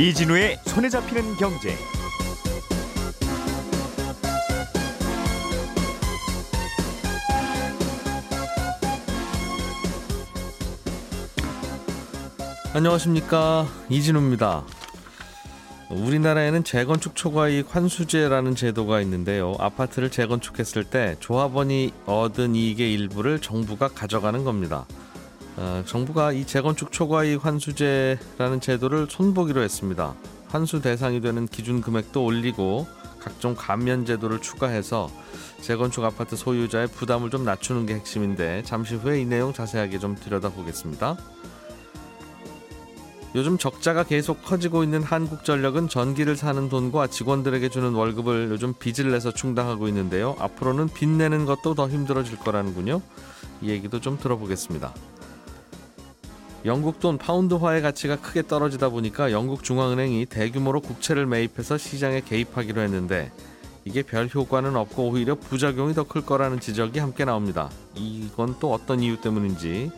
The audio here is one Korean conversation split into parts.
이진우의 손에 잡히는 경제. 안녕하십니까 이진우입니다. 우리나라에는 재건축 초과이익 환수제라는 제도가 있는데요. 아파트를 재건축했을 때 조합원이 얻은 이익의 일부를 정부가 가져가는 겁니다. 어, 정부가 이 재건축 초과이익 환수제라는 제도를 손보기로 했습니다. 환수 대상이 되는 기준 금액도 올리고 각종 감면 제도를 추가해서 재건축 아파트 소유자의 부담을 좀 낮추는 게 핵심인데 잠시 후에 이 내용 자세하게 좀 들여다보겠습니다. 요즘 적자가 계속 커지고 있는 한국전력은 전기를 사는 돈과 직원들에게 주는 월급을 요즘 빚을 내서 충당하고 있는데요. 앞으로는 빚 내는 것도 더 힘들어질 거라는군요. 이 얘기도 좀 들어보겠습니다. 영국 돈 파운드화의 가치가 크게 떨어지다 보니까 영국 중앙은행이 대규모로 국채를 매입해서 시장에 개입하기로 했는데 이게 별 효과는 없고 오히려 부작용이 더 클 거라는 지적이 함께 나옵니다. 이건 또 어떤 이유 때문인지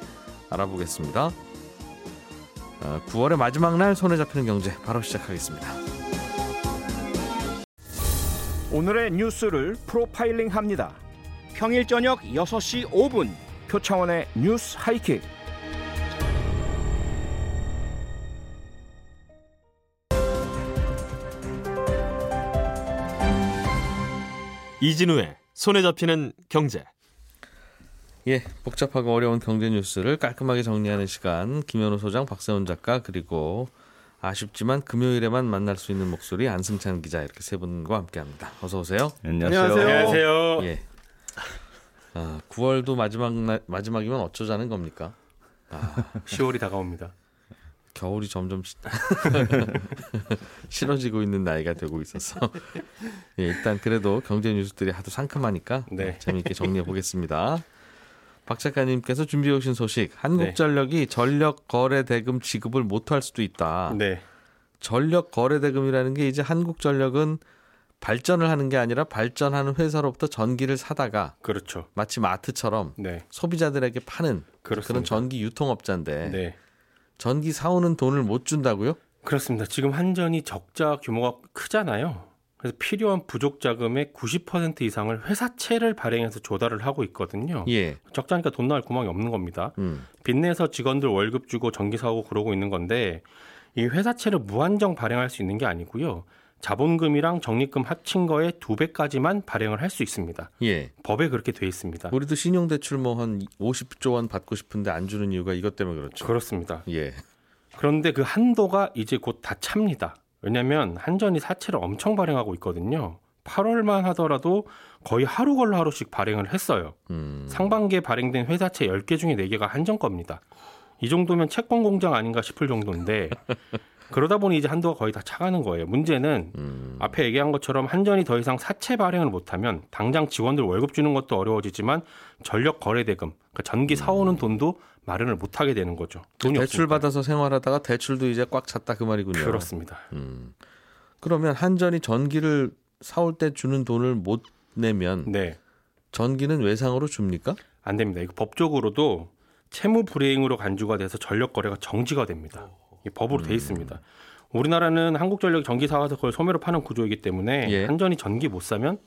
알아보겠습니다. 9월의 어, 마지막 날 손에 잡히는 경제 바로 시작하겠습니다. 오늘의 뉴스를 프로파일링 합니다. 평일 저녁 6시 5분 표창원의 뉴스 하이킥. 이진우의 손에 잡히는 경제. 예, 복잡하고 어려운 경제 뉴스를 깔끔하게 정리하는 시간 김현우 소장, 박세훈 작가 그리고 아쉽지만 금요일에만 만날 수 있는 목소리 안승찬 기자 이렇게 세 분과 함께합니다. 어서 오세요. 안녕하세요. 안녕하세요. 예. 아, 9월도 마지막 날 마지막이면 어쩌자는 겁니까? 아, 10월이 다가옵니다. 겨울이 점점 싫어지고 있는 나이가 되고 있어서 예, 일단 그래도 경제 뉴스들이 하도 상큼하니까 네. 재미있게 정리해 보겠습니다. 박 작가님께서 준비해 오신 소식 한국전력이 네. 전력 거래 대금 지급을 못할 수도 있다. 네. 전력 거래 대금이라는 게 이제 한국전력은 발전을 하는 게 아니라 발전하는 회사로부터 전기를 사다가 그렇죠. 마치 마트처럼 네. 소비자들에게 파는 그렇습니다. 그런 전기 유통업자인데 네. 전기 사오는 돈을 못 준다고요? 그렇습니다. 지금 한전이 적자 규모가 크잖아요. 그래서 필요한 부족 자금의 90% 이상을 회사채를 발행해서 조달을 하고 있거든요. 예. 적자니까 돈 나올 구멍이 없는 겁니다. 음. 빚내서 직원들 월급 주고 전기 사오고 그러고 있는 건데 이 회사채를 무한정 발행할 수 있는 게 아니고요. 자본금이랑 적립금 합친 거에 두 배까지만 발행을 할 수 있습니다. 예. 법에 그렇게 돼 있습니다. 우리도 신용대출 뭐 한 50조 원 받고 싶은데 안 주는 이유가 이것 때문에 그렇죠. 그렇습니다. 예. 그런데 그 한도가 이제 곧 다 찹니다. 왜냐하면 한전이 사채를 엄청 발행하고 있거든요. 8월만 하더라도 거의 하루 걸러 하루씩 발행을 했어요. 음. 상반기에 발행된 회사채 10개 중에 4개가 한전 겁니다. 이 정도면 채권 공장 아닌가 싶을 정도인데 그러다 보니 이제 한도가 거의 다 차가는 거예요. 문제는 음. 앞에 얘기한 것처럼 한전이 더 이상 사채 발행을 못하면 당장 직원들 월급 주는 것도 어려워지지만 전력 거래 대금, 그러니까 전기 사오는 돈도 마련을 못하게 되는 거죠. 돈이 대출 없으니까. 받아서 생활하다가 대출도 이제 꽉 찼다 그 말이군요. 그렇습니다. 음. 그러면 한전이 전기를 사올 때 주는 돈을 못 내면 네. 전기는 외상으로 줍니까? 안 됩니다. 이거 법적으로도 채무 불이행으로 간주가 돼서 전력 거래가 정지가 됩니다. 법으로 돼 음. 있습니다. 우리나라는 한국전력 전기 사와서 그걸 소매로 파는 구조이기 때문에 예. 한전이 전기 못 사면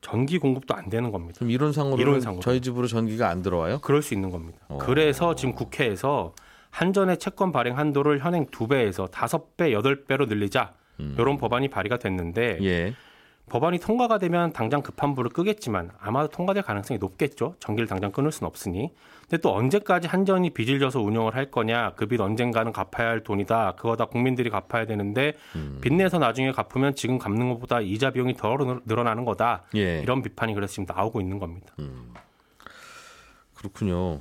전기 공급도 안 되는 겁니다. 그럼 이론상으로 이론상으로 저희 집으로 전기가 안 들어와요? 그럴 수 있는 겁니다. 오. 어. 그래서 지금 국회에서 한전의 채권 발행 한도를 현행 두배에서 다섯 배 여덟 배로 늘리자 음. 이런 법안이 발의가 됐는데 예. 법안이 통과가 되면 당장 급한 불을 끄겠지만 아마도 통과될 가능성이 높겠죠. 전기를 당장 끊을 수는 없으니. 근데 또 언제까지 한전이 빚을 져서 운영을 할 거냐. 그 빚 언젠가는 갚아야 할 돈이다. 그거 다 국민들이 갚아야 되는데 음. 빚 내서 나중에 갚으면 지금 갚는 것보다 이자 비용이 더 늘어나는 거다. 예. 이런 비판이 그래서 지금 나오고 있는 겁니다. 음. 그렇군요.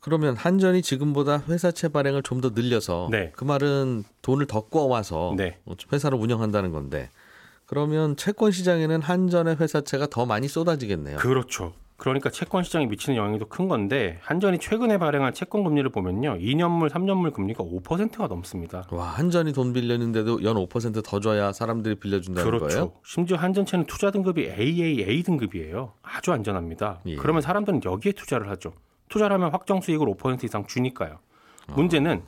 그러면 한전이 지금보다 회사채 발행을 좀 더 늘려서 네. 그 말은 돈을 더 꿔와서 네. 회사를 운영한다는 건데 그러면 채권 시장에는 한전의 회사채가 더 많이 쏟아지겠네요. 그렇죠. 그러니까 채권 시장에 미치는 영향이 더큰 건데 한전이 최근에 발행한 채권 금리를 보면요. 2년물, 3년물 금리가 5%가 넘습니다. 와, 한전이 돈 빌렸는데도 연 5%더 줘야 사람들이 빌려준다는 그렇죠. 거예요? 심지어 한전채는 투자 등급이 AAA 등급이에요. 아주 안전합니다. 예. 그러면 사람들은 여기에 투자를 하죠. 투자를 하면 확정 수익을 5% 이상 주니까요. 문제는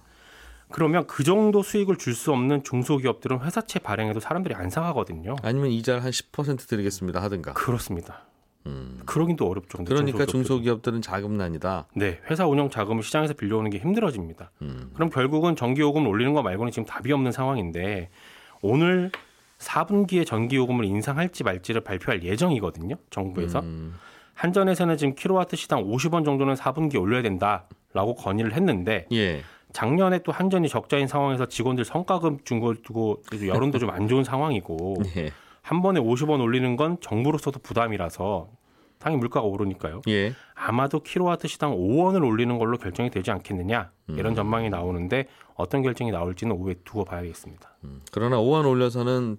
그러면 그 정도 수익을 줄 수 없는 중소기업들은 회사채 발행해도 사람들이 안 사가거든요. 아니면 이자를 한 10% 드리겠습니다 하든가. 그렇습니다. 그러긴 또 어렵죠. 그러니까 중소기업들은. 중소기업들은 자금난이다. 네, 회사 운영 자금을 시장에서 빌려오는 게 힘들어집니다. 음. 그럼 결국은 전기요금 올리는 거 말고는 지금 답이 없는 상황인데 오늘 4분기에 전기요금을 인상할지 말지를 발표할 예정이거든요. 정부에서 음. 한전에서는 지금 킬로와트 시당 50원 정도는 4분기에 올려야 된다라고 건의를 했는데 예. 작년에 또 한전이 적자인 상황에서 직원들 성과금 준 걸 두고 여론도 좀 안 좋은 상황이고 예. 한 번에 50원 올리는 건 정부로서도 부담이라서 당연히 물가가 오르니까요. 예. 아마도 킬로와트 시당 5원을 올리는 걸로 결정이 되지 않겠느냐 이런 전망이 나오는데 어떤 결정이 나올지는 오후에 두고 봐야겠습니다. 그러나 5원 올려서는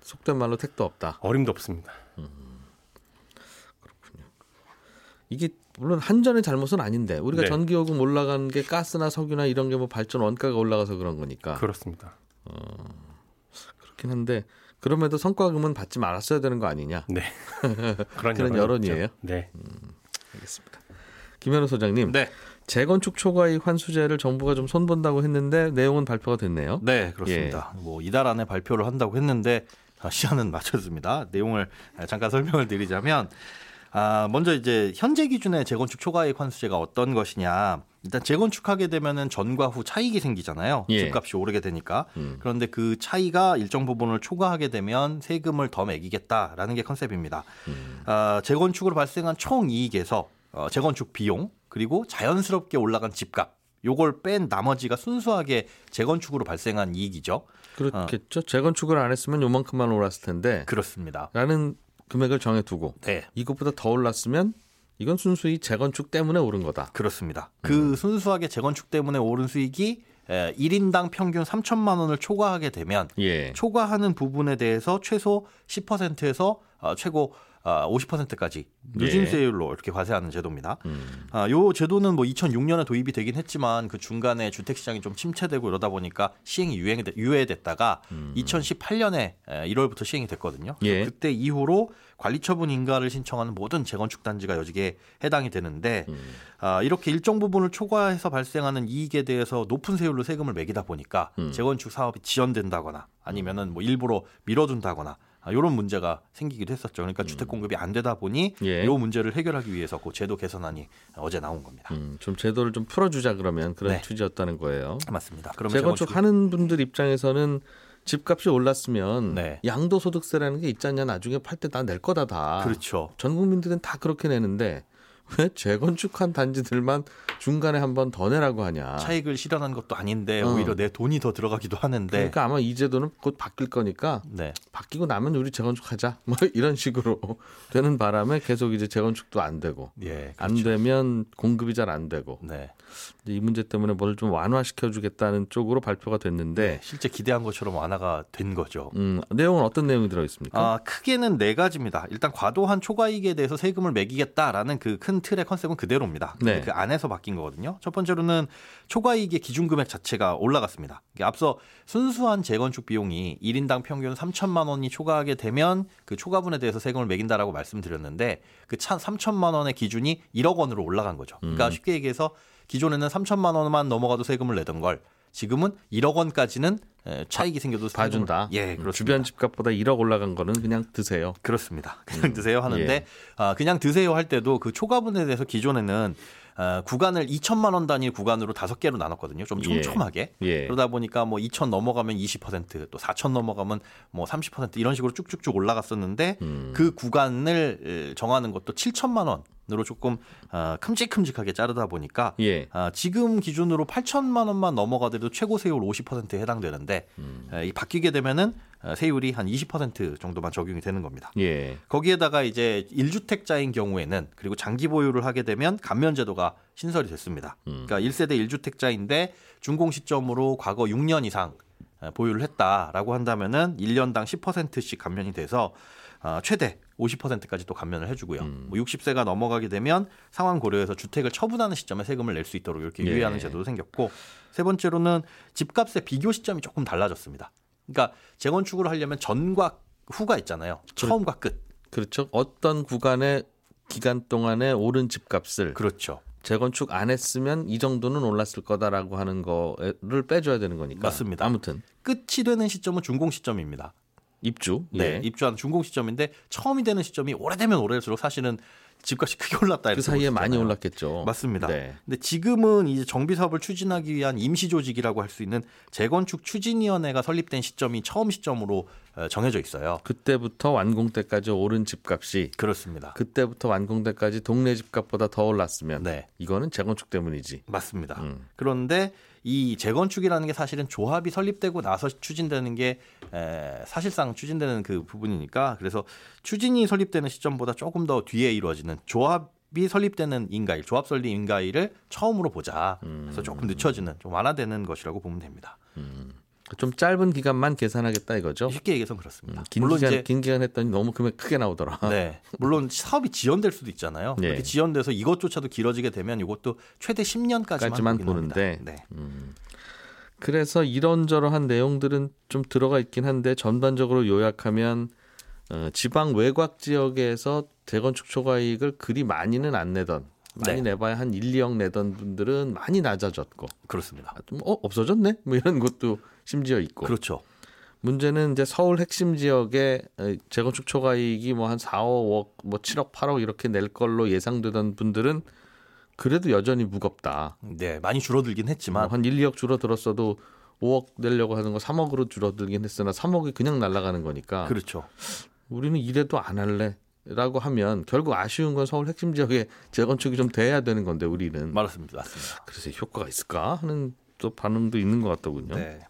속된 말로 택도 없다. 어림도 없습니다. 이게 물론 한전의 잘못은 아닌데 우리가 네. 전기요금 올라간 게 가스나 석유나 이런 게 뭐 발전 원가가 올라가서 그런 거니까 그렇습니다. 그렇긴 한데 그럼에도 성과금은 받지 말았어야 되는 거 아니냐? 네. 그런, 그런 여론이 여론이에요? 네. 알겠습니다. 김현우 소장님, 네. 재건축 초과이익 환수제를 정부가 좀 손본다고 했는데 내용은 발표가 됐네요. 네, 그렇습니다. 뭐 이달 안에 발표를 한다고 했는데 아, 시한은 맞췄습니다. 내용을 잠깐 설명을 드리자면 아, 먼저 이제 현재 기준의 재건축 초과이익 환수제가 어떤 것이냐. 일단 재건축하게 되면은 전과 후 차익이 생기잖아요. 예. 집값이 오르게 되니까. 음. 그런데 그 차이가 일정 부분을 초과하게 되면 세금을 더 매기겠다라는 게 컨셉입니다. 음. 아, 재건축으로 발생한 총 이익에서 어, 재건축 비용 그리고 자연스럽게 올라간 집값 요걸 뺀 나머지가 순수하게 재건축으로 발생한 이익이죠. 그렇겠죠. 재건축을 안 했으면 요만큼만 올랐을 텐데 그렇습니다. 라는 금액을 정해두고 네. 이것보다 더 올랐으면 이건 순수히 재건축 때문에 오른 거다. 그렇습니다. 그 순수하게 재건축 때문에 오른 수익이 에, 1인당 평균 3천만 원을 초과하게 되면 예. 초과하는 부분에 대해서 최소 10%에서 어, 최고 어, 50%까지 예. 누진세율로 이렇게 과세하는 제도입니다. 음. 아, 요 제도는 뭐 2006년에 도입이 되긴 했지만 그 중간에 주택 시장이 좀 침체되고 이러다 보니까 시행이 유행 유예됐다가 2018년에 1월부터 시행이 됐거든요. 예. 그때 이후로 관리처분 인가를 신청하는 모든 재건축 단지가 여기에 해당이 되는데 음. 아, 이렇게 일정 부분을 초과해서 발생하는 이익에 대해서 높은 세율로 세금을 매기다 보니까 음. 재건축 사업이 지연된다거나 아니면은 뭐 일부러 밀어둔다거나 아, 이런 문제가 생기기도 했었죠. 그러니까 주택 공급이 안 되다 보니 음. 예. 이 문제를 해결하기 위해서 그 제도 개선안이 어제 나온 겁니다. 음, 좀 제도를 좀 풀어주자 그러면 그런 네. 취지였다는 거예요. 맞습니다. 그러면 재건축 재건축 하는 분들 입장에서는 집값이 올랐으면 네. 양도소득세라는 게 있잖냐 나중에 팔 때 다 낼 거다 다. 그렇죠. 전 국민들은 다 그렇게 내는데 왜 재건축한 단지들만 중간에 한 번 더 내라고 하냐. 차익을 실현한 것도 아닌데 어. 오히려 내 돈이 더 들어가기도 하는데 그러니까 아마 이 제도는 곧 바뀔 거니까 네. 바뀌고 나면 우리 재건축하자 뭐 이런 식으로 되는 바람에 계속 이제 재건축도 안 되고 예. 안 그렇죠. 되면 공급이 잘 안 되고 네. 이 문제 때문에 뭘 좀 완화시켜 주겠다는 쪽으로 발표가 됐는데 실제 기대한 것처럼 완화가 된 거죠. 음, 내용은 어떤 내용이 들어 있습니까? 아, 크게는 네 가지입니다. 일단 과도한 초과이익에 대해서 세금을 매기겠다라는 그 큰 틀의 컨셉은 그대로입니다. 네. 그 안에서 바뀐 거거든요. 첫 번째로는 초과이익의 기준 금액 자체가 올라갔습니다. 앞서 순수한 재건축 비용이 1인당 평균 3천만 원이 초과하게 되면 그 초과분에 대해서 세금을 매긴다라고 말씀드렸는데 그 3천만 원의 기준이 1억 원으로 올라간 거죠. 그러니까 쉽게 얘기해서 기존에는 3천만 원만 넘어가도 세금을 내던 걸 지금은 1억 원까지는 에, 차익이 생겨도 봐준다. 예, 음, 그렇습니다. 주변 집값보다 1억 올라간 거는 그냥 드세요. 그렇습니다. 그냥 드세요 하는데 예. 아, 그냥 드세요 할 때도 그 초과분에 대해서 기존에는 아, 구간을 2천만 원 단위 구간으로 다섯 개로 나눴거든요. 좀 예. 촘촘하게. 예. 그러다 보니까 뭐 2천 넘어가면 20%, 또 4천 넘어가면 뭐 30% 이런 식으로 쭉쭉쭉 올라갔었는데 음. 그 구간을 에, 정하는 것도 7천만 원 으로 조금 아, 큼직큼직하게 자르다 보니까 예. 아, 지금 기준으로 8천만 원만 넘어가더라도 최고 세율 50%에 해당되는데 음. 에, 이 바뀌게 되면은 어, 세율이 한 20% 정도만 적용이 되는 겁니다. 예. 거기에다가 이제 1주택자인 경우에는 그리고 장기 보유를 하게 되면 감면 제도가 신설이 됐습니다. 음. 그러니까 1세대 1주택자인데 준공 시점으로 과거 6년 이상 어, 보유를 했다라고 한다면은 1년당 10%씩 감면이 돼서 어, 최대 50%까지 또 감면을 해주고요. 음. 뭐 60세가 넘어가게 되면 상황 고려해서 주택을 처분하는 시점에 세금을 낼 수 있도록 이렇게 예. 유예하는 제도도 생겼고 세 번째로는 집값의 비교 시점이 조금 달라졌습니다. 그러니까 재건축을 하려면 전과 후가 있잖아요. 처음과 끝. 그렇죠. 어떤 구간의 기간 동안에 오른 집값을 그렇죠. 재건축 안 했으면 이 정도는 올랐을 거다라고 하는 거를 빼줘야 되는 거니까. 맞습니다. 아무튼 끝이 되는 시점은 준공 시점입니다. 입주. 네, 예. 입주한 준공 시점인데 처음이 되는 시점이 오래되면 오래될수록 사실은 집값이 크게 올랐다. 그 사이에 많이 보시잖아요. 올랐겠죠. 맞습니다. 네. 근데 지금은 이제 정비 사업을 추진하기 위한 임시 조직이라고 할 수 있는 재건축 추진위원회가 설립된 시점이 처음 시점으로 어, 정해져 있어요. 그때부터 완공 때까지 오른 집값이 그렇습니다. 그때부터 완공 때까지 동네 집값보다 더 올랐으면 네. 이거는 재건축 때문이지. 맞습니다. 음. 그런데 이 재건축이라는 게 사실은 조합이 설립되고 나서 추진되는 게 에, 사실상 추진되는 그 부분이니까 그래서 추진이 설립되는 시점보다 조금 더 뒤에 이루어지는 조합 이 설립되는 인가일, 조합 설립 인가일을 처음으로 보자. 그래서 조금 늦춰지는, 좀 완화되는 것이라고 보면 됩니다. 좀 짧은 기간만 계산하겠다 이거죠. 쉽게 얘기해서 그렇습니다. 음, 긴 물론 기간 이제 긴 기간 했더니 너무 금액 크게 나오더라. 네. 물론 사업이 지연될 수도 있잖아요. 네. 그렇게 지연돼서 이것조차도 길어지게 되면 이것도 최대 10년까지만 까지만 보는데. 네. 그래서 이런저런한 내용들은 좀 들어가 있긴 한데 전반적으로 요약하면 어, 지방 외곽 지역에서 재건축 초과이익을 그리 많이는 안 내던 많이 네. 내봐야 한 1, 2억 내던 분들은 많이 낮아졌고 그렇습니다. 아, 좀, 어 없어졌네 뭐 이런 것도 심지어 있고 그렇죠. 문제는 이제 서울 핵심 지역에 어, 재건축 초과이익이 뭐 한 4, 5억, 뭐 7억, 8억 이렇게 낼 걸로 예상되던 분들은 그래도 여전히 무겁다. 네, 많이 줄어들긴 했지만 뭐한 1, 2억 줄어들었어도 5억 내려고 하는 거 3억으로 줄어들긴 했으나 3억이 그냥 날아가는 거니까 그렇죠. 우리는 이래도 안 할래 라고 하면 결국 아쉬운 건 서울 핵심 지역에 재건축이 좀 돼야 되는 건데 우리는 맞습니다. 맞습니다. 그래서 효과가 있을까 하는 또 반응도 있는 것 같더군요. 네.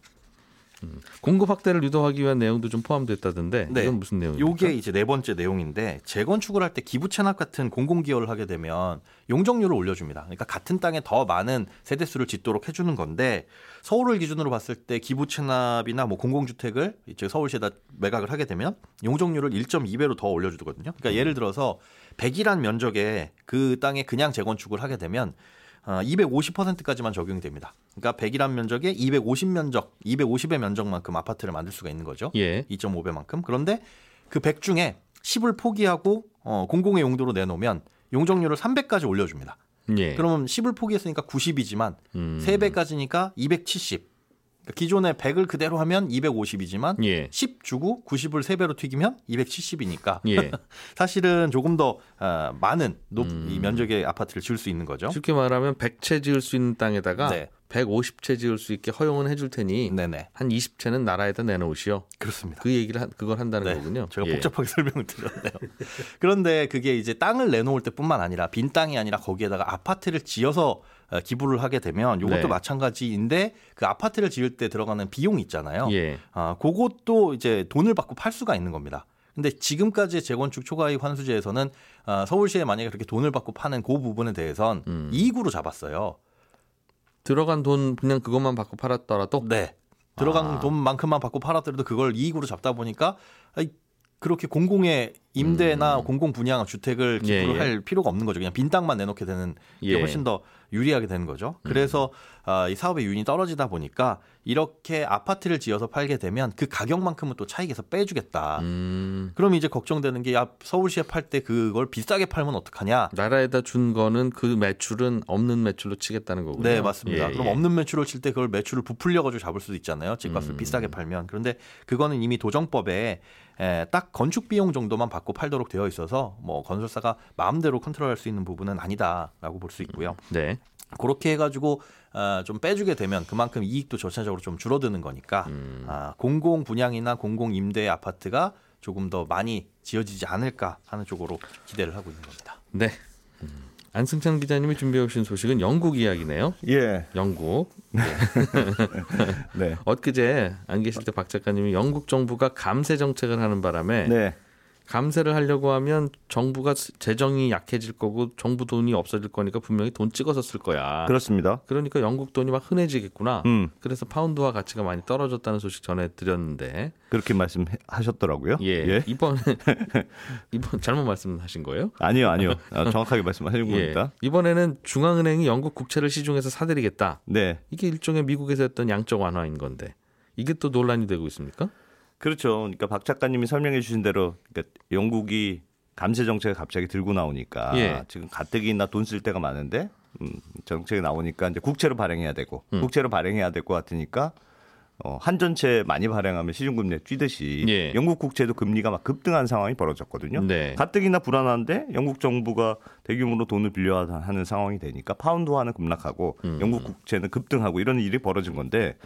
공급 확대를 유도하기 위한 내용도 좀 포함됐다던데 네. 이건 무슨 내용입니까? 요게 이제 네 번째 내용인데 재건축을 할 때 기부 체납 같은 공공 기여를 하게 되면 용적률을 올려줍니다. 그러니까 같은 땅에 더 많은 세대 수를 짓도록 해주는 건데 서울을 기준으로 봤을 때 기부 체납이나 뭐 공공주택을 이제 서울시에다 매각을 하게 되면 용적률을 1.2배로 더 올려주거든요. 그러니까 예를 들어서 100이란 면적에 그 땅에 그냥 재건축을 하게 되면 어, 250%까지만 적용이 됩니다. 그러니까 100이란 면적에 250 면적, 250의 면적만큼 아파트를 만들 수가 있는 거죠. 예. 2.5배만큼. 그런데 그 100 중에 10을 포기하고 어, 공공의 용도로 내놓으면 용적률을 300까지 올려줍니다. 예. 그러면 10을 포기했으니까 90이지만 음. 3배까지니까 270. 그러니까 기존에 100을 그대로 하면 250이지만 예. 10 주고 90을 3배로 튀기면 270이니까 예. 사실은 조금 더 어, 많은 높, 음. 이 면적의 아파트를 지을 수 있는 거죠. 쉽게 말하면 100채 지을 수 있는 땅에다가 네. 150채 지을 수 있게 허용은 해줄 테니 네네. 한 20채는 나라에다 내놓으시오. 그렇습니다. 그 얘기를 한, 그걸 한다는 네, 거군요. 제가 예. 복잡하게 설명을 드렸네요. 그런데 그게 이제 땅을 내놓을 때뿐만 아니라 빈 땅이 아니라 거기에다가 아파트를 지어서 어, 기부를 하게 되면 이것도 네. 마찬가지인데 그 아파트를 지을 때 들어가는 비용 있잖아요. 예. 아, 그것도 이제 돈을 받고 팔 수가 있는 겁니다. 근데 지금까지의 재건축 초과이익 환수제에서는 아, 서울시에 만약에 그렇게 돈을 받고 파는 그 부분에 대해선 음. 이익으로 잡았어요. 들어간 돈 그냥 그것만 받고 팔았더라도 네. 들어간 아. 돈만큼만 받고 팔았더라도 그걸 이익으로 잡다 보니까 그렇게 공공의 임대나 공공 분양 주택을 기부를 음. 예, 예. 할 필요가 없는 거죠. 그냥 빈 땅만 내놓게 되는 게 예. 훨씬 더 유리하게 되는 거죠. 음. 그래서 아, 이 사업의 유인이 떨어지다 보니까 이렇게 아파트를 지어서 팔게 되면 그 가격만큼은 또 차익에서 빼주겠다. 음, 그럼 이제 걱정되는 게 야, 서울시에 팔 때 그걸 비싸게 팔면 어떡하냐? 나라에다 준 거는 그 매출은 없는 매출로 치겠다는 거군요. 네, 맞습니다. 예, 그럼 예. 없는 매출을 칠때 그걸 매출을 부풀려가지고 잡을 수도 있잖아요. 집값을 음. 비싸게 팔면. 그런데 그거는 이미 도정법에 에, 딱 건축 비용 정도만 받고 팔도록 되어 있어서 뭐 건설사가 마음대로 컨트롤할 수 있는 부분은 아니다라고 볼 수 있고요. 네. 그렇게 해가지고 어, 좀 빼주게 되면 그만큼 이익도 전체적으로 좀 줄어드는 거니까 음. 아, 공공 분양이나 공공 임대 아파트가 조금 더 많이 지어지지 않을까 하는 쪽으로 기대를 하고 있는 겁니다. 네. 음, 안승찬 기자님이 준비해 오신 소식은 영국 이야기네요. 예. 영국. 네. 엊그제 안 계실 때 박 작가님이 영국 정부가 감세 정책을 하는 바람에 네. 감세를 하려고 하면 정부가 재정이 약해질 거고 정부 돈이 없어질 거니까 분명히 돈 찍어서 쓸 거야. 그렇습니다. 그러니까 영국 돈이 막 흔해지겠구나. 음. 그래서 파운드화 가치가 많이 떨어졌다는 소식 전해드렸는데 그렇게 말씀하셨더라고요. 예, 이번 이번 잘못 말씀하신 거예요? 아니요, 아니요. 아, 정확하게 말씀하신 예. 겁니다. 이번에는 중앙은행이 영국 국채를 시중에서 사들이겠다. 네. 이게 일종의 미국에서 했던 양적 완화인 건데 이게 또 논란이 되고 있습니까? 그렇죠. 그러니까 박 작가님이 설명해 주신 대로 그러니까 영국이 감세 정책을 갑자기 들고 나오니까 예. 지금 가뜩이나 돈쓸 데가 많은데 음, 정책이 나오니까 이제 국채로 발행해야 되고 음. 국채로 발행해야 될 것 같으니까 어, 한전채 많이 발행하면 시중금리에 뛰듯이 예. 영국 국채도 금리가 막 급등한 상황이 벌어졌거든요. 네. 가뜩이나 불안한데 영국 정부가 대규모로 돈을 빌려야 하는 상황이 되니까 파운드화는 급락하고 음. 영국 국채는 급등하고 이런 일이 벌어진 건데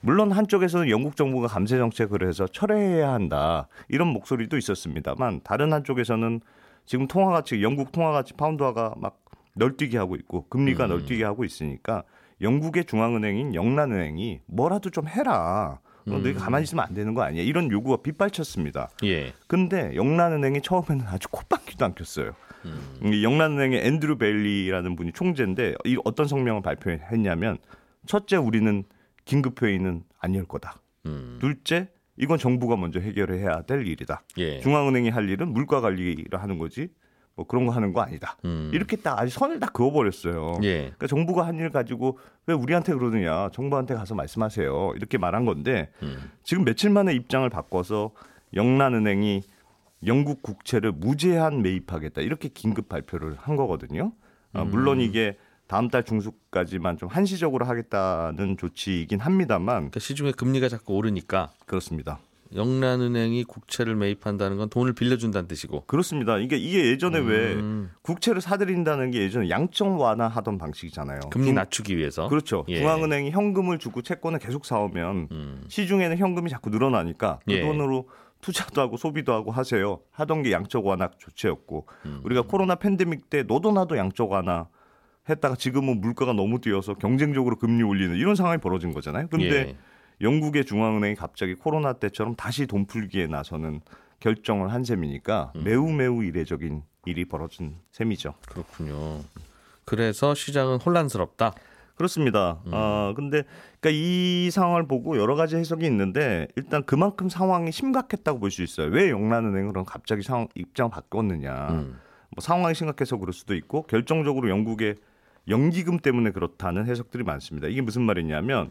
물론 한쪽에서는 영국 정부가 감세 정책을 해서 철회해야 한다 이런 목소리도 있었습니다만 다른 한쪽에서는 지금 통화 가치 영국 통화 가치 파운드화가 막 널뛰게 하고 있고 금리가 음. 널뛰게 하고 있으니까 영국의 중앙은행인 영란은행이 뭐라도 좀 해라. 너 음. 너희가 가만히 있으면 안 되는 거 아니야? 이런 요구가 빗발쳤습니다. 예. 근데 영란은행이 처음에는 아주 콧방귀도 안 꼈어요. 이 영란은행의 앤드루 베일리라는 분이 총재인데 이 어떤 성명을 발표했냐면 첫째 우리는 긴급 회의는 안 열 거다. 음. 둘째 이건 정부가 먼저 해결해야 될 일이다. 예. 중앙은행이 할 일은 물가 관리를 하는 거지 뭐 그런 거 하는 거 아니다. 음. 이렇게 딱 아주 선을 딱 그어버렸어요. 예. 그러니까 정부가 한 일 가지고 왜 우리한테 그러느냐 정부한테 가서 말씀하세요 이렇게 말한 건데 음. 지금 며칠 만에 입장을 바꿔서 영란은행이 영국 국채를 무제한 매입하겠다 이렇게 긴급 발표를 한 거거든요. 아, 물론 이게 다음 달 중순까지만 좀 한시적으로 하겠다는 조치이긴 합니다만 그러니까 시중에 금리가 자꾸 오르니까 그렇습니다. 영란은행이 국채를 매입한다는 건 돈을 빌려준다는 뜻이고. 그렇습니다. 이게 이게 예전에 왜 음. 국채를 사들인다는 게 예전에 양적 완화하던 방식이잖아요. 금리 중- 낮추기 위해서. 그렇죠. 예. 중앙은행이 현금을 주고 채권을 계속 사오면 음. 시중에는 현금이 자꾸 늘어나니까 그 예. 돈으로 투자도 하고 소비도 하고 하세요. 하던 게 양적 완화 조치였고 음. 우리가 코로나 팬데믹 때 너도 나도 양적 완화 했다가 지금은 물가가 너무 뛰어서 경쟁적으로 금리 올리는 이런 상황이 벌어진 거잖아요. 근데 예. 영국의 중앙은행이 갑자기 코로나 때처럼 다시 돈 풀기에 나서는 결정을 한 셈이니까 음. 매우 매우 이례적인 일이 벌어진 셈이죠. 그렇군요. 그래서 시장은 혼란스럽다. 그렇습니다. 음. 아 근데 그러니까 이 상황을 보고 여러 가지 해석이 있는데 일단 그만큼 상황이 심각했다고 볼 수 있어요. 왜 영란은행은 그럼 갑자기 상황 입장을 바꿨느냐? 음. 뭐 상황이 심각해서 그럴 수도 있고 결정적으로 영국의 연기금 때문에 그렇다는 해석들이 많습니다. 이게 무슨 말이냐면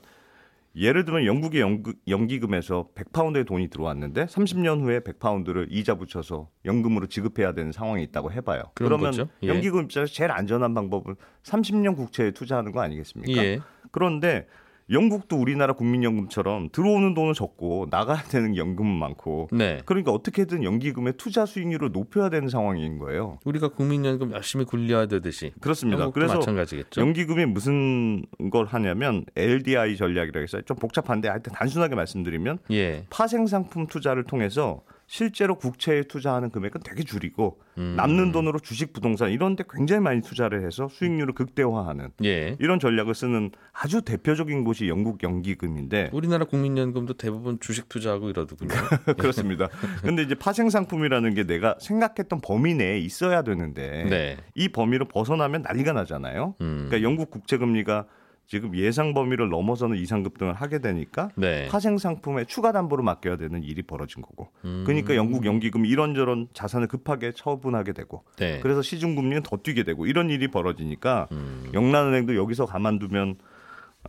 예를 들면 영국의 연구, 연기 금에서 100파운드의 돈이 들어왔는데 30년 후에 100파운드를 이자 붙여서 연금으로 지급해야 되는 상황이 있다고 해봐요. 그러면. 예. 연기금 입장에서 제일 안전한 방법은 30년 국채에 투자하는 거 아니겠습니까? 예. 그런데 영국도 우리나라 국민연금처럼 들어오는 돈은 적고 나가야 되는 연금은 많고 네. 그러니까 어떻게든 연기금의 투자 수익률을 높여야 되는 상황인 거예요. 우리가 국민연금 열심히 굴려야 되듯이 그렇습니다. 그래서 마찬가지겠죠. 연기금이 무슨 걸 하냐면 LDI 전략이라고 해서 좀 복잡한데 하여튼 단순하게 말씀드리면 예. 파생 상품 투자를 통해서 실제로 국채에 투자하는 금액은 되게 줄이고 음. 남는 돈으로 주식 부동산 이런 데 굉장히 많이 투자를 해서 수익률을 극대화하는 예. 이런 전략을 쓰는 아주 대표적인 곳이 영국 연기금인데 우리나라 국민연금도 대부분 주식 투자하고 이러더군요. 그렇습니다. 근데 이제 파생 상품이라는 게 내가 생각했던 범위 내에 있어야 되는데 네. 이 범위를 벗어나면 난리가 나잖아요. 음. 그러니까 영국 국채 금리가 지금 예상 범위를 넘어서는 이상 급 등을 하게 되니까 네. 파생 상품에 추가 담보를 맡겨야 되는 일이 벌어진 거고. 음. 그러니까 영국 연기금이 이런저런 자산을 급하게 처분하게 되고 네. 그래서 시중 금리는 더 뛰게 되고 이런 일이 벌어지니까 음. 영란은행도 여기서 가만두면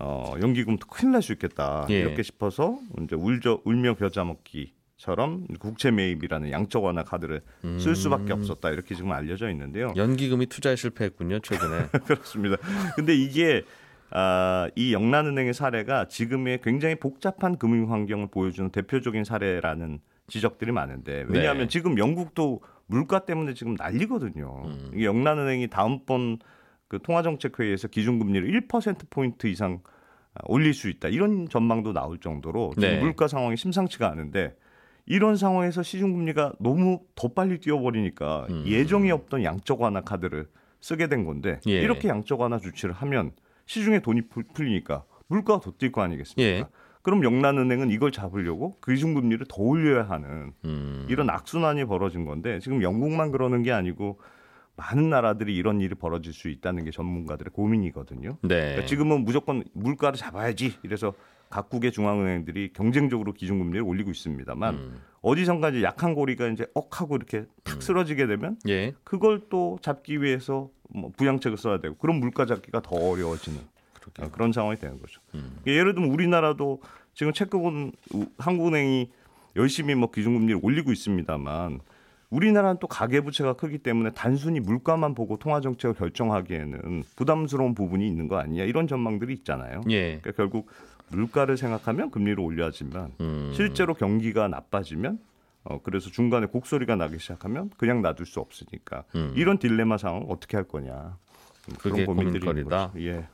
어, 연기금도 큰일 날 수 있겠다 예. 이렇게 싶어서 이제 울저 울며 겨자 먹기 처럼 국채 매입이라는 양적 완화 카드를 쓸 수밖에 없었다 이렇게 지금 알려져 있는데요. 연기금이 투자에 실패했군요 최근에. 그렇습니다. 근데 이게 아, 이 영란은행의 사례가 지금의 굉장히 복잡한 금융 환경을 보여주는 대표적인 사례라는 지적들이 많은데 왜냐하면 네. 지금 영국도 물가 때문에 지금 난리거든요. 음. 이게 영란은행이 다음번 그 통화정책회의에서 기준금리를 1% 포인트 이상 아, 올릴 수 있다 이런 전망도 나올 정도로 지금 네. 물가 상황이 심상치가 않은데 이런 상황에서 시중금리가 너무 더 빨리 뛰어버리니까 음. 예정에 없던 양적 완화 카드를 쓰게 된 건데 예. 이렇게 양적 완화 조치를 하면 시중에 돈이 풀- 풀리니까 물가가 더 뛸 거 아니겠습니까? 예. 그럼 영란은행은 이걸 잡으려고 기준금리를 더 올려야 하는 음. 이런 악순환이 벌어진 건데 지금 영국만 그러는 게 아니고 많은 나라들이 이런 일이 벌어질 수 있다는 게 전문가들의 고민이거든요. 네. 그러니까 지금은 무조건 물가를 잡아야지 이래서 각국의 중앙은행들이 경쟁적으로 기준금리를 올리고 있습니다만 음. 어디선가 이제 약한 고리가 이제 억하고 이렇게 탁 쓰러지게 되면 예. 그걸 또 잡기 위해서 뭐 부양책을 써야 되고 그런 물가 잡기가 더 어려워지는 어, 그런 상황이 되는 거죠. 음. 예를 들면 우리나라도 지금 채권은 우- 한국은행이 열심히 뭐 기준금리를 올리고 있습니다만 우리나라는 또 가계부채가 크기 때문에 단순히 물가만 보고 통화 정책을 결정하기에는 부담스러운 부분이 있는 거 아니냐 이런 전망들이 있잖아요. 예. 그러니까 결국 물가를 생각하면 금리를 올려야지만 음. 실제로 경기가 나빠지면 어 그래서 중간에 곡소리가 나기 시작하면 그냥 놔둘 수 없으니까 음. 이런 딜레마 상황 어떻게 할 거냐 고민거리다. 있는 거죠. 예.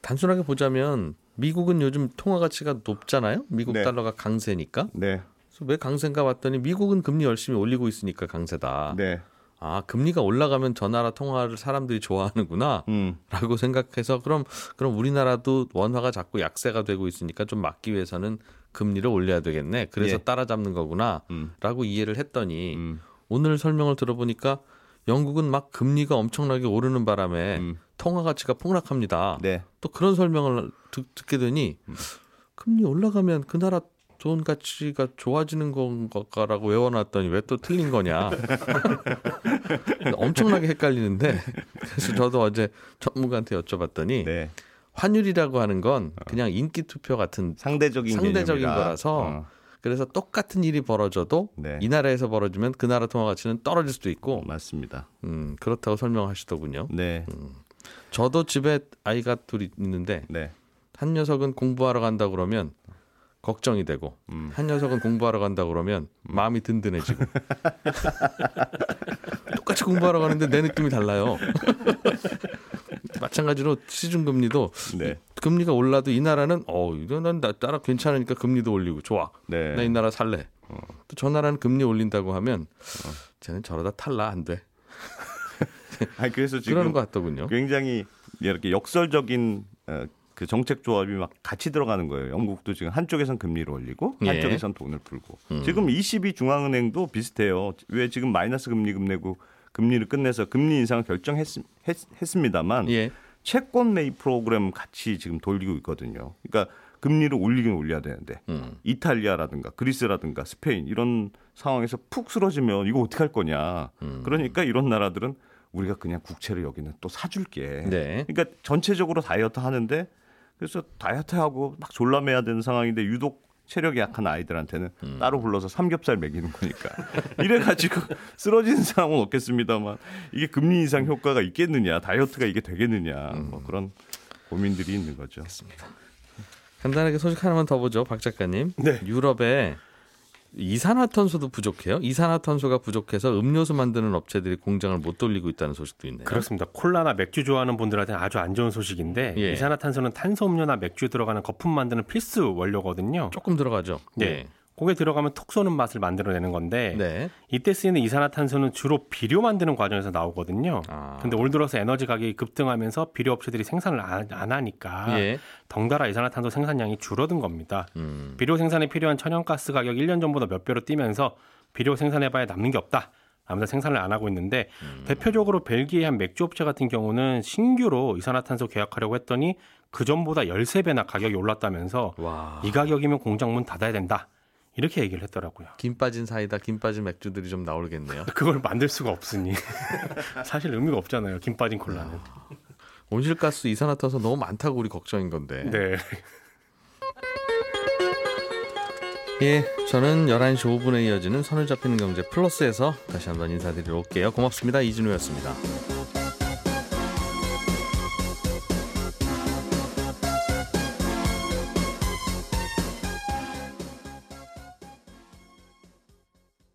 단순하게 보자면 미국은 요즘 통화 가치가 높잖아요. 미국 네. 달러가 강세니까. 네. 왜 강세인가 봤더니 미국은 금리 열심히 올리고 있으니까 강세다. 네. 아 금리가 올라가면 저 나라 통화를 사람들이 좋아하는구나. 음. 라고 생각해서 그럼 그럼 우리나라도 원화가 자꾸 약세가 되고 있으니까 좀 막기 위해서는 금리를 올려야 되겠네. 그래서 예. 따라잡는 거구나. 음. 라고 이해를 했더니 음. 오늘 설명을 들어보니까 영국은 막 금리가 엄청나게 오르는 바람에 음. 통화 가치가 폭락합니다. 네. 또 그런 설명을 듣, 듣게 되니 금리 올라가면 그 나라 돈 가치가 좋아지는 건가라고 외워놨더니 왜 또 틀린 거냐. 엄청나게 헷갈리는데 그래서 저도 어제 전문가한테 여쭤봤더니 네. 환율이라고 하는 건 그냥 인기 투표 같은 상대적인 상대적인 개념이다. 거라서 어. 그래서 똑같은 일이 벌어져도 네. 이 나라에서 벌어지면 그 나라 통화 가치는 떨어질 수도 있고 맞습니다. 음, 그렇다고 설명하시더군요. 네. 저도 집에 아이가 둘이 있는데 네. 한 녀석은 공부하러 간다 그러면 걱정이 되고 음. 한 녀석은 공부하러 간다 그러면 마음이 든든해지고 똑같이 공부하러 가는데 내 느낌이 달라요. 마찬가지로 시중 금리도 네. 금리가 올라도 이 나라는 어 이거는 나 따라 괜찮으니까 금리도 올리고 좋아 네. 나이 나라 살래. 또저 나라는 금리 올린다고 하면 쟤는 저러다 탈라 안 돼. 아니 그래서 지금 그러는 것 같더군요. 굉장히 이렇게 역설적인 어, 그 정책 조합이 막 같이 들어가는 거예요. 영국도 지금 한쪽에선 금리를 올리고 예. 한쪽에선 돈을 풀고. 음. 지금 22 중앙은행도 비슷해요. 왜 지금 마이너스 금리금 내고 금리를 끝내서 금리 인상을 결정했습니다만 예. 채권 매입 프로그램 같이 지금 돌리고 있거든요. 그러니까 금리를 올리긴 올려야 되는데 음. 이탈리아라든가 그리스라든가 스페인 이런 상황에서 푹 쓰러지면 이거 어떻게 할 거냐. 음. 그러니까 이런 나라들은 우리가 그냥 국채를 여기는 또 사줄게. 네. 그러니까 전체적으로 다이어트 하는데 그래서 다이어트하고 막 졸라매야 되는 상황인데 유독 체력이 약한 아이들한테는 음. 따로 불러서 삼겹살 먹이는 거니까 이래가지고 쓰러지는 상황은 없겠습니다만 이게 금리 인상 효과가 있겠느냐 다이어트가 이게 되겠느냐 음. 뭐 그런 고민들이 있는 거죠. 간단하게 소식 하나만 더 보죠, 박 작가님. 네. 유럽에 이산화탄소도 부족해요. 이산화탄소가 부족해서 음료수 만드는 업체들이 공장을 못 돌리고 있다는 소식도 있네요. 그렇습니다. 콜라나 맥주 좋아하는 분들한테는 아주 안 좋은 소식인데 예. 이산화탄소는 탄소 음료나 맥주에 들어가는 거품 만드는 필수 원료거든요. 조금 들어가죠. 네. 고게 들어가면 톡 쏘는 맛을 만들어내는 건데 네. 이때 쓰이는 이산화탄소는 주로 비료 만드는 과정에서 나오거든요. 아. 근데 올 들어서 에너지 가격이 급등하면서 비료 업체들이 생산을 안, 안 하니까 예. 덩달아 이산화탄소 생산량이 줄어든 겁니다. 음. 비료 생산에 필요한 천연가스 가격 1년 전보다 몇 배로 뛰면서 비료 생산해봐야 남는 게 없다. 아무도 생산을 안 하고 있는데 음. 대표적으로 벨기에 한 맥주 업체 같은 경우는 신규로 이산화탄소 계약하려고 했더니 그 전보다 13배나 가격이 올랐다면서 와. 이 가격이면 공장 문 닫아야 된다. 이렇게 얘기를 했더라고요. 김 빠진 사이다, 김 빠진 맥주들이 좀 나오겠네요. 그걸 만들 수가 없으니 사실 의미가 없잖아요. 김 빠진 콜라는. 온실가스 이산화탄소 너무 많다고 우리 걱정인 건데. 네. 예, 저는 11시 5분에 이어지는 선을 잡히는 경제 플러스에서 다시 한번 인사드리러 올게요. 고맙습니다. 이진우였습니다.